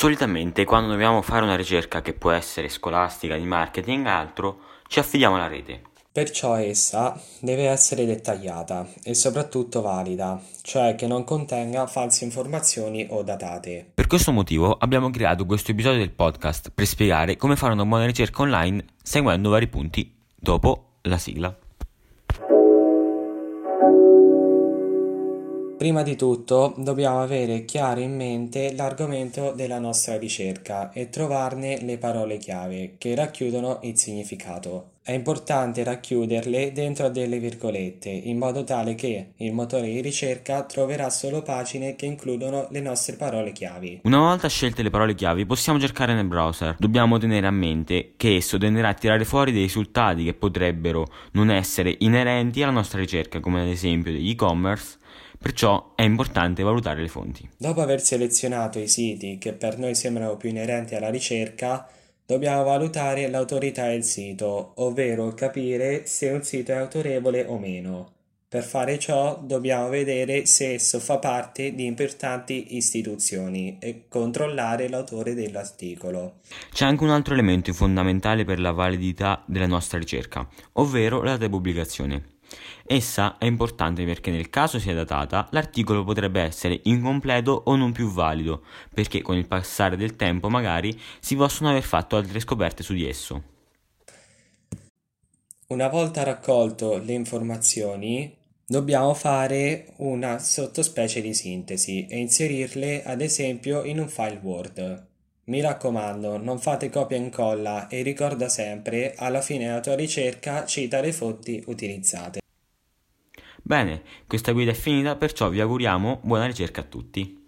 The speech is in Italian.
Solitamente quando dobbiamo fare una ricerca che può essere scolastica, di marketing o altro, ci affidiamo alla rete. Perciò essa deve essere dettagliata e soprattutto valida, cioè che non contenga false informazioni o datate. Per questo motivo abbiamo creato questo episodio del podcast per spiegare come fare una buona ricerca online seguendo vari punti dopo la sigla. Prima di tutto dobbiamo avere chiaro in mente l'argomento della nostra ricerca e trovarne le parole chiave che racchiudono il significato. È importante racchiuderle dentro delle virgolette in modo tale che il motore di ricerca troverà solo pagine che includono le nostre parole chiavi. Una volta scelte le parole chiavi possiamo cercare nel browser. Dobbiamo tenere a mente che esso tenderà a tirare fuori dei risultati che potrebbero non essere inerenti alla nostra ricerca come ad esempio degli e-commerce Perciò è importante valutare le fonti. Dopo aver selezionato i siti che per noi sembrano più inerenti alla ricerca, dobbiamo valutare l'autorità del sito, ovvero capire se un sito è autorevole o meno. Per fare ciò dobbiamo vedere se esso fa parte di importanti istituzioni e controllare l'autore dell'articolo. C'è anche un altro elemento fondamentale per la validità della nostra ricerca, ovvero la data di pubblicazione. Essa è importante perché nel caso sia datata, l'articolo potrebbe essere incompleto o non più valido, perché con il passare del tempo magari si possono aver fatto altre scoperte su di esso. Una volta raccolto le informazioni, dobbiamo fare una sottospecie di sintesi e inserirle ad esempio in un file Word. Mi raccomando, non fate copia e incolla e ricorda sempre, alla fine della tua ricerca, cita le fonti utilizzate. Bene, questa guida è finita, perciò vi auguriamo buona ricerca a tutti.